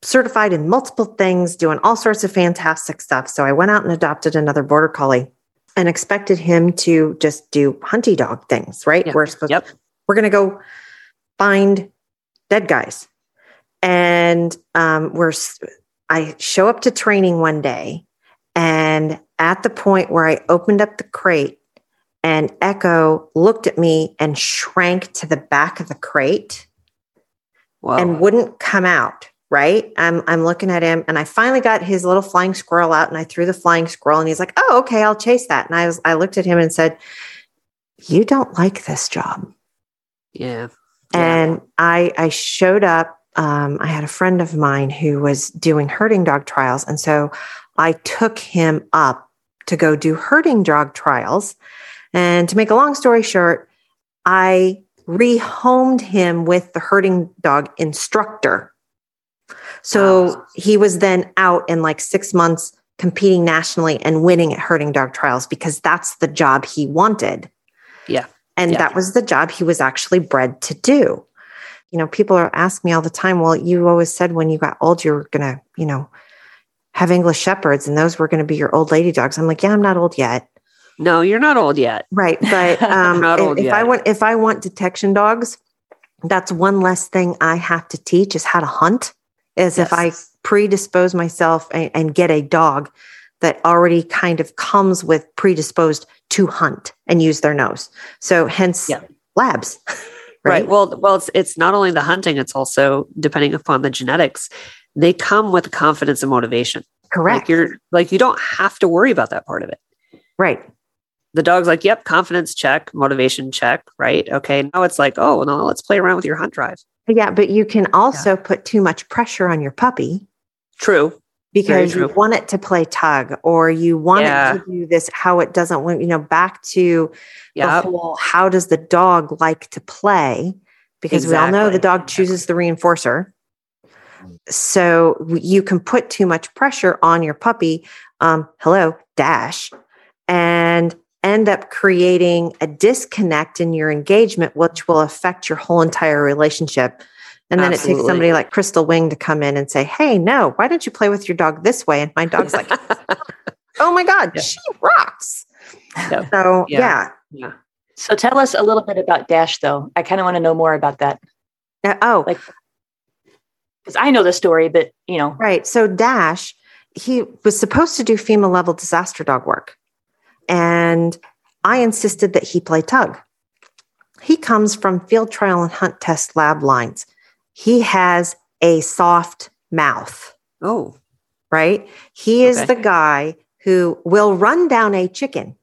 certified in multiple things, doing all sorts of fantastic stuff. So I went out and adopted another border collie and expected him to just do hunty dog things, right? Yeah. We're supposed Yep. we're going to go find dead guys. And um, we're, I show up to training one day, and at the point where I opened up the crate, and Echo looked at me and shrank to the back of the crate wow and wouldn't come out. Right. I'm I'm looking at him and I finally got his little flying squirrel out and I threw the flying squirrel and he's like, Oh, okay, I'll chase that. And I was I looked at him and said, You don't like this job. yeah And I I showed up. Um, I had a friend of mine who was doing herding dog trials. And so I took him up to go do herding dog trials. And to make a long story short, I rehomed him with the herding dog instructor. So Wow. he was then out in like six months competing nationally and winning at herding dog trials because that's the job he wanted. Yeah. And Yeah. that was the job he was actually bred to do. You know, people are asking me all the time, well, you always said when you got old, you were going to, you know, have English shepherds and those were going to be your old lady dogs. I'm like, yeah, I'm not old yet. No, you're not old yet. Right. But [laughs] um, Not if, if I want if I want detection dogs, that's one less thing I have to teach is how to hunt. Is if I predispose myself and, and get a dog that already kind of comes with predisposed to hunt and use their nose. So hence Yeah. labs. [laughs] Right. Well, well, it's it's not only the hunting; it's also depending upon the genetics. They come with confidence and motivation. Correct. Like you're like you don't have to worry about that part of it. right. The dog's like, "Yep, confidence check, motivation check." Right. Okay. Now it's like, "Oh, no, let's play around with your hunt drive." Yeah, but you can also put too much pressure on your puppy True. because you want it to play tug or you want Yeah. it to do this how it doesn't want you know back to Yeah. the whole how does the dog like to play because we all know the dog chooses the reinforcer so you can put too much pressure on your puppy um hello dash and end up creating a disconnect in your engagement which will affect your whole entire relationship and then it takes somebody like crystal wing to come in and say hey no why don't you play with your dog this way and my dog's like [laughs] oh my god Yeah. she rocks so Yeah. yeah yeah. So tell us a little bit about Dash, though. I kind of want to know more about that Uh, oh, Like- because I know the story, but you know, right. So Dash, he was supposed to do FEMA level disaster dog work. And I insisted that he play tug. He comes from field trial and hunt test lab lines. He has a soft mouth, Oh. right? He is the guy who will run down a chicken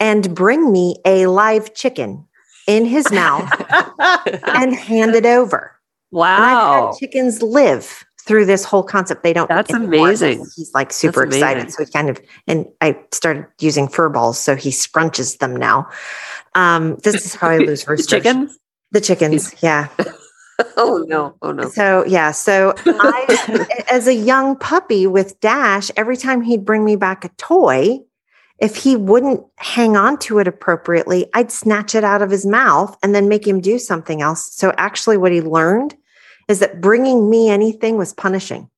and bring me a live chicken in his mouth [laughs] and hand it over. Wow. chickens live through this whole concept. They don't. That's amazing. He's like super That's excited. amazing. So he kind of, and I started using fur balls. So he scrunches them now. Um, this is how I [laughs] lose The chickens? The chickens. [laughs] Yeah. Oh no. Oh no. So yeah. So I, as a young puppy with Dash, every time he'd bring me back a toy, if he wouldn't hang on to it appropriately, I'd snatch it out of his mouth and then make him do something else. So actually, what he learned is that bringing me anything was punishing.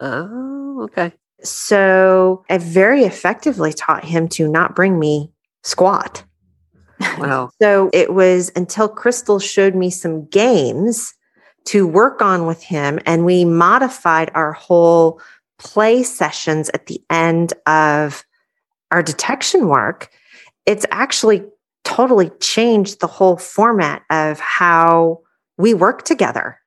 Oh, okay. So I very effectively taught him to not bring me squat. Wow. [laughs] So it was until Crystal showed me some games to work on with him, and we modified our whole play sessions at the end of our detection work. It's actually totally changed the whole format of how we work together.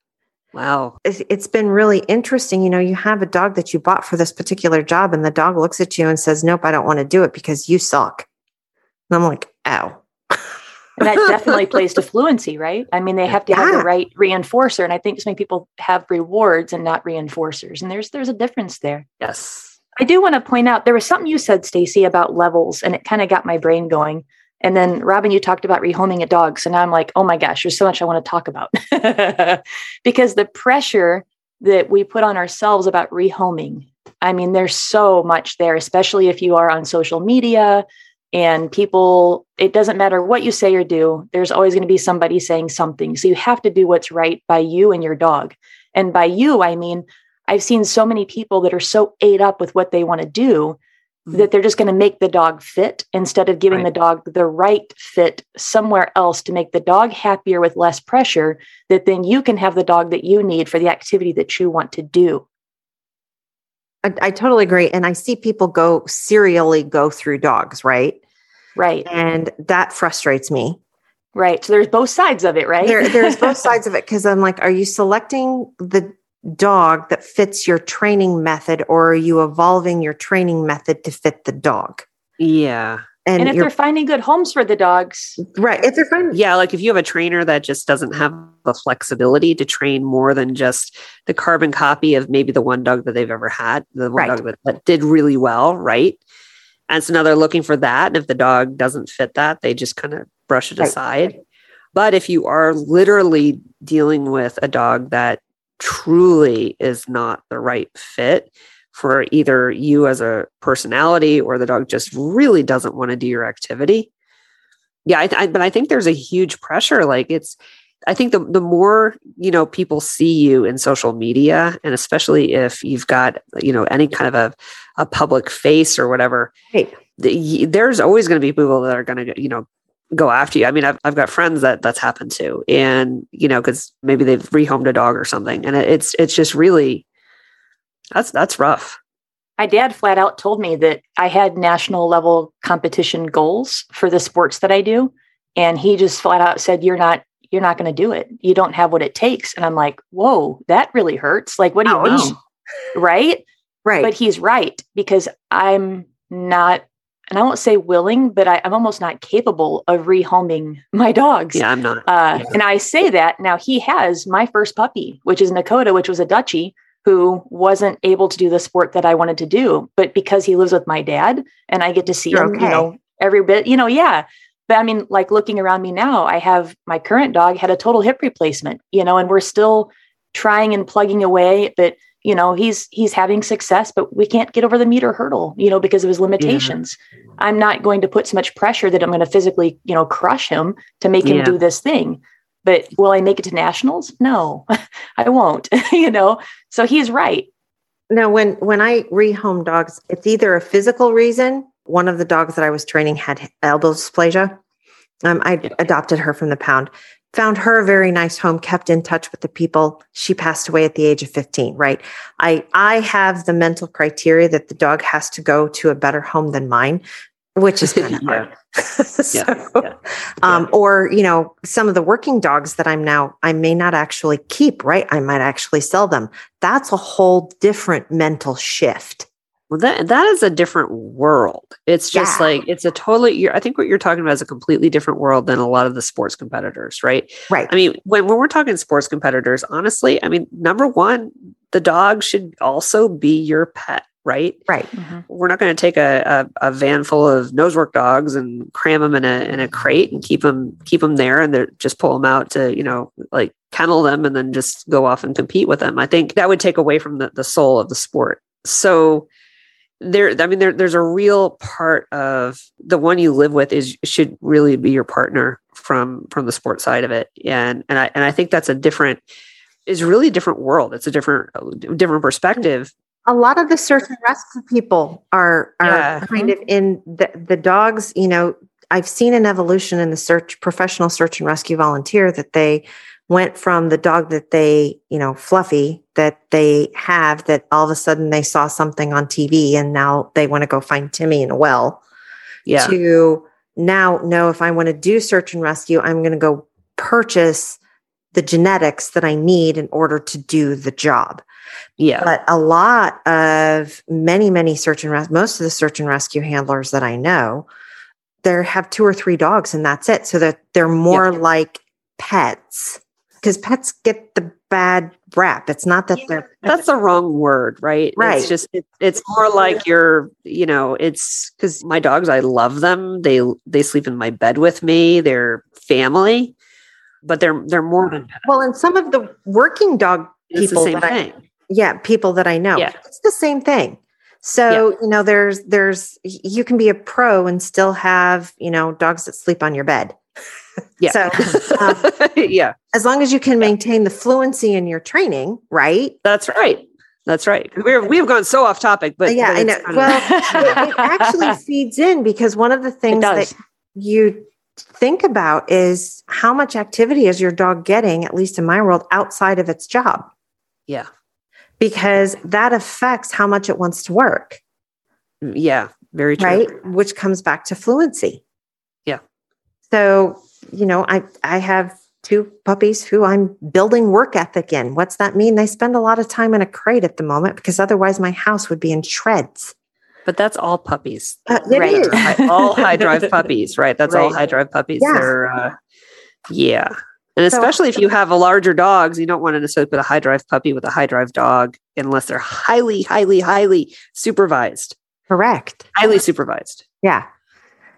Wow. It's it's been really interesting. You know, you have a dog that you bought for this particular job, and the dog looks at you and says, Nope, I don't want to do it because you suck. And I'm like, Ow. and that definitely plays to fluency, right? I mean, they have to have the right reinforcer, and I think so many people have rewards and not reinforcers, and there's there's a difference there. Yes. I do want to point out there was something you said, Stacy, about levels, and it kind of got my brain going. And then Robin, you talked about rehoming a dog. So now I'm like, oh my gosh, there's so much I want to talk about. [laughs] because the pressure that we put on ourselves about rehoming, I mean, there's so much there, especially if you are on social media and people, it doesn't matter what you say or do, there's always going to be somebody saying something. So you have to do what's right by you and your dog. And by you, I mean, I've seen so many people that are so ate up with what they want to do Mhm. that they're just going to make the dog fit instead of giving Right. the dog the right fit somewhere else to make the dog happier with less pressure that then you can have the dog that you need for the activity that you want to do. I, I totally agree. And I see people go serially go through dogs, right? Right. And that frustrates me. Right. So there's both sides of it, right? There, there's both [laughs] sides of it because I'm like, are you selecting the dog that fits your training method or are you evolving your training method to fit the dog? Yeah. And, and if they're finding good homes for the dogs, right. If they're fine. Yeah. Like if you have a trainer that just doesn't have the flexibility to train more than just the carbon copy of maybe the one dog that they've ever had, the one Right. dog that, that did really well, right? And so now they're looking for that. And if the dog doesn't fit that, they just kind of brush it Right. aside. But if you are literally dealing with a dog that truly is not the right fit for either you as a personality or the dog just really doesn't want to do your activity. Yeah, I, I, but I think there's a huge pressure. Like it's I think the the more you know people see you in social media, and especially if you've got you know any kind of a a public face or whatever, Right. the, there's always going to be people that are going to you know go after you. I mean, I've I've got friends that that's happened to, and you know because maybe they've rehomed a dog or something, and it, it's it's just really that's that's rough. My dad flat out told me that I had national level competition goals for the sports that I do. And he just flat out said, You're not, you're not going to do it. You don't have what it takes. And I'm like, Whoa, that really hurts. Like, what do you Ouch. mean? Right. Right. But he's right because I'm not, and I won't say willing, but I, I'm almost not capable of rehoming [laughs] my dogs. Yeah, I'm not. Uh, Yeah. And I say that now he has my first puppy, which is Nakota, which was a Dutchie who wasn't able to do the sport that I wanted to do. But because he lives with my dad and I get to see You're him, okay. you know, every bit, you know, yeah. But I mean, like looking around me now, I have my current dog had a total hip replacement, you know, and we're still trying and plugging away. But you know, he's he's having success, but we can't get over the meter hurdle, you know, because of his limitations. I'm not going to put so much pressure that I'm going to physically, you know, crush him to make him Yeah. do this thing. But will I make it to nationals? No, [laughs] I won't, [laughs] you know. So he's right. Now, when when I rehome dogs, it's either a physical reason. One of the dogs that I was training had elbow dysplasia. Um, I Yeah. adopted her from the pound. Found her a very nice home. Kept in touch with the people. She passed away at the age of fifteen. Right. I I have the mental criteria that the dog has to go to a better home than mine, which is kind of [laughs] Yeah. hard. [laughs] so, Yeah, yeah, um, or you know, some of the working dogs that I'm now, I may not actually keep. Right. I might actually sell them that's a whole different mental shift. Well, that that is a different world. It's just Yeah. like it's a totally. You're, I think what you're talking about is a completely different world than a lot of the sports competitors, right? Right. I mean, when when we're talking sports competitors, honestly, I mean, number one, the dog should also be your pet, right? right. Mm-hmm. We're not going to take a, a a van full of nosework dogs and cram them in a in a crate and keep them keep them there and they're just pull them out to you know like kennel them and then just go off and compete with them. I think that would take away from the the soul of the sport. So there i mean there, there's a real part of the one you live with is should really be your partner from from the sport side of it and and i and i think that's a different is really a different world it's a different different perspective A lot of the search and rescue people are are Yeah. Mm-hmm. kind of in the the dogs. You know, I've seen an evolution in the search professional search and rescue volunteer that they went from the dog that they you know fluffy that they have that all of a sudden they saw something on TV and now they want to go find Timmy in a well. yeah to now know if I want to do search and rescue, I'm going to go purchase the genetics that I need in order to do the job. yeah But a lot of many, many search and rescue, most of the search and rescue handlers that I know, they have two or three dogs and that's it. So that they're more like pets because pets get the bad rap. It's not that they're [laughs] that's the wrong word right? Right. it's just it, it's more like you're you know it's because my dogs i love them. They they sleep in my bed with me. They're family but they're they're more than that. well, and some of the working dog it's the people same that I thing. Yeah people that i know. Yeah. it's the same thing. So you know there's there's you can be a pro and still have you know dogs that sleep on your bed [laughs] Yeah. so um, [laughs] yeah. as long as you can maintain the fluency in your training right? That's right. That's right. We're we've gone so off topic, but yeah but i know. well it, it [laughs] actually feeds in because one of the things that you think about is how much activity is your dog getting at least in my world outside of its job. Yeah, because that affects how much it wants to work. Yeah, very true. right? Which comes back to fluency. Yeah. so you know i i have two puppies who i'm building work ethic in what's that mean they spend a lot of time in a crate at the moment because otherwise my house would be in shreds But that's all puppies. Uh, Right. is. All high drive puppies, [laughs] right? That's all high drive puppies. Yeah. They're uh, yeah. And So- especially if you have a larger dogs, you don't want to necessarily put a high drive puppy with a high drive dog unless they're highly, highly, highly supervised. correct Highly supervised. yeah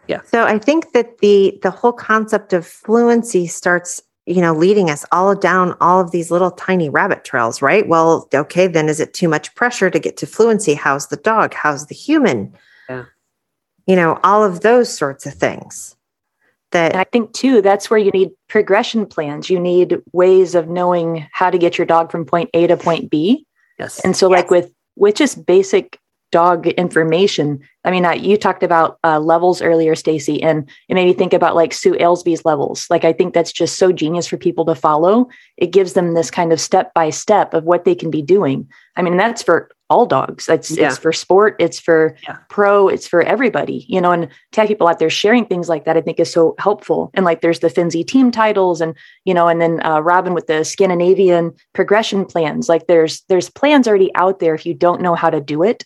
Yeah. so i think that the the whole concept of fluency starts you know leading us all down all of these little tiny rabbit trails right well okay then is it too much pressure to get to fluency how's the dog how's the human Yeah. you know all of those sorts of things that And I think too, that's where you need progression plans. You need ways of knowing how to get your dog from point A to point B. Yes. And so, like with with just basic dog information, I mean, uh, you talked about uh, levels earlier, Stacy, and it made me think about like Sue Ailsby's levels. Like, I think that's just so genius for people to follow. It gives them this kind of step by step of what they can be doing. I mean, that's for all dogs. It's Yeah. it's for sport. It's for Yeah. pro. It's for everybody. You know, and to have people out there sharing things like that, I think is so helpful. And like, there's the Fenzi team titles, and you know, and then uh, Robin with the Scandinavian progression plans. Like, there's there's plans already out there if you don't know how to do it.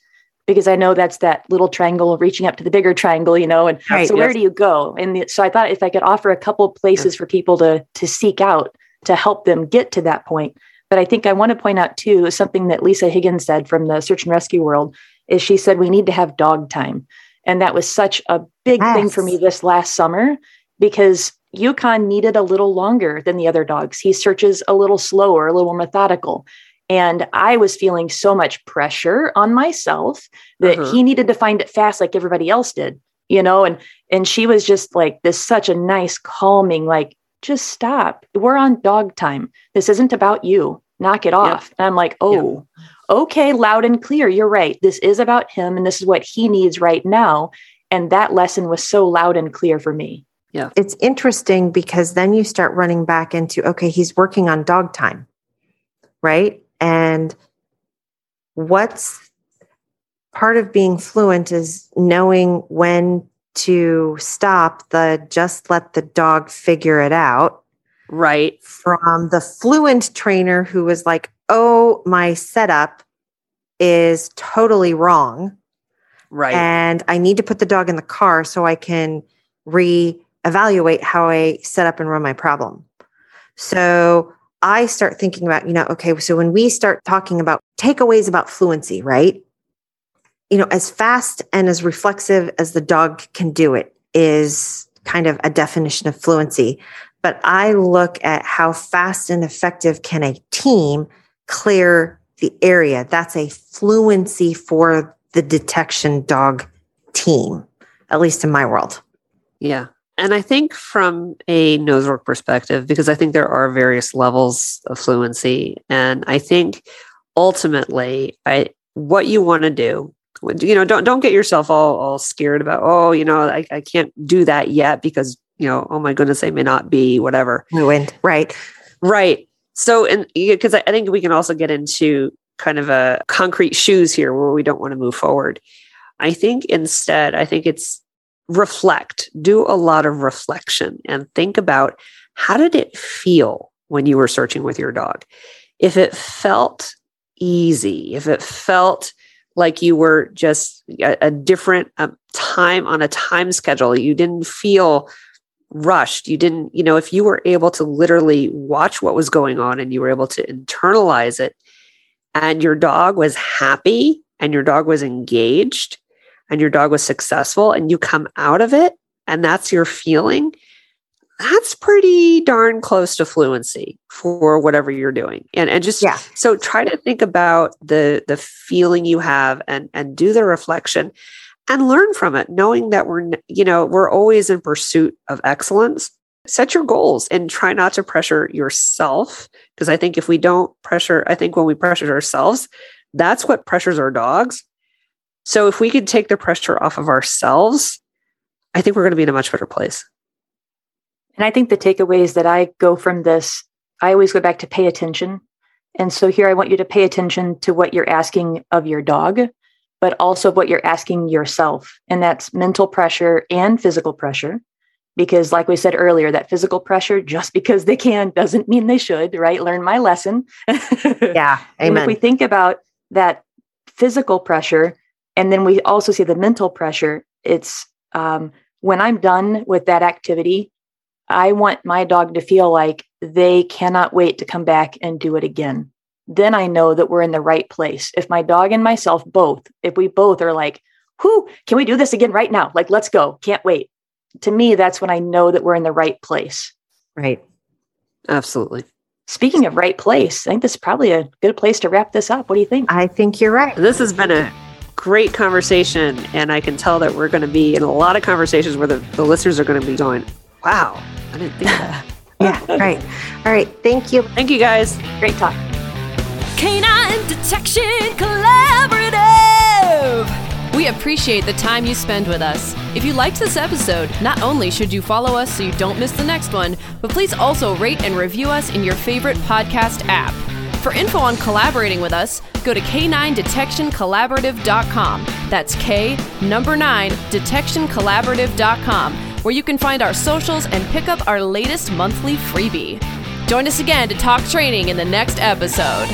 Because I know that's that little triangle reaching up to the bigger triangle, you know, and Right. so where Yes. do you go? And the, so I thought if I could offer a couple places for people to to seek out to help them get to that point. But I think I want to point out too something that Lisa Higgins said from the search and rescue world is she said we need to have dog time. And that was such a big thing for me this last summer because Yukon needed a little longer than the other dogs. He searches a little slower, a little more methodical. And I was feeling so much pressure on myself that Mhm. he needed to find it fast like everybody else did, you know, and and she was just like this such a nice calming like just stop. We're on dog time. This isn't about you. Knock it off. And I'm like, "Oh, okay, loud and clear. You're right. This is about him and this is what he needs right now." And that lesson was so loud and clear for me. Yeah. It's interesting because then you start running back into okay he's working on dog time right and what's part of being fluent is knowing when to stop the just let the dog figure it out right. from the fluent trainer who was like oh my setup is totally wrong Right. and I need to put the dog in the car so I can re-evaluate how I set up and run my problem. So I start thinking about, you know, okay, so when we start talking about takeaways about fluency, right? You know, as fast and as reflexive as the dog can do it is kind of a definition of fluency. But I look at how fast and effective can a team clear the area. That's a fluency for the detection dog team, at least in my world. Yeah. And I think from a nosework perspective, because I think there are various levels of fluency. And I think ultimately I what you want to do, you know, don't don't get yourself all all scared about, oh, you know, I, I can't do that yet because, you know, oh my goodness, I may not be, whatever. Fluent, right? Right. So, and because I I think we can also get into kind of a concrete shoes here where we don't want to move forward. I think instead, I think it's reflect, do a lot of reflection and think about how did it feel when you were searching with your dog? If it felt easy, if it felt like you were just a, a different time on a time schedule, you didn't feel rushed you didn't you know if you were able to literally watch what was going on and you were able to internalize it and your dog was happy and your dog was engaged and your dog was successful and you come out of it and that's your feeling that's pretty darn close to fluency for whatever you're doing. And and just Yeah. so try to think about the the feeling you have and and do the reflection and learn from it knowing that we're you know we're always in pursuit of excellence. Set your goals and try not to pressure yourself because i think if we don't pressure i think when we pressure ourselves that's what pressures our dogs so if we could take the pressure off of ourselves i think we're going to be in a much better place And I think the takeaways that I go from this, I always go back to pay attention. And so here I want you to pay attention to what you're asking of your dog, but also what you're asking yourself. And that's mental pressure and physical pressure. Because, like we said earlier, that physical pressure, just because they can, doesn't mean they should, right? Learn my lesson. [laughs] Yeah. And if we think about that physical pressure, and then we also see the mental pressure, it's um, when I'm done with that activity, I want my dog to feel like they cannot wait to come back and do it again. Then I know that we're in the right place. If my dog and myself both, if we both are like, whoo, can we do this again right now? Like, let's go. Can't wait. To me, that's when I know that we're in the right place. right. absolutely Speaking of right place, I think this is probably a good place to wrap this up. What do you think? I think you're right. this has been a great conversation and i can tell that we're going to be in a lot of conversations where the, the listeners are going to be going Wow. I didn't think of that. [laughs] Yeah, right. All right. Thank you. Thank you guys. Great talk. Canine Detection Collaborative. We appreciate the time you spend with us. If you liked this episode, not only should you follow us so you don't miss the next one, but please also rate and review us in your favorite podcast app. For info on collaborating with us, go to k9detectioncollaborative.com. That's K number 9 detectioncollaborative.com, where you can find our socials and pick up our latest monthly freebie. Join us again to talk training in the next episode.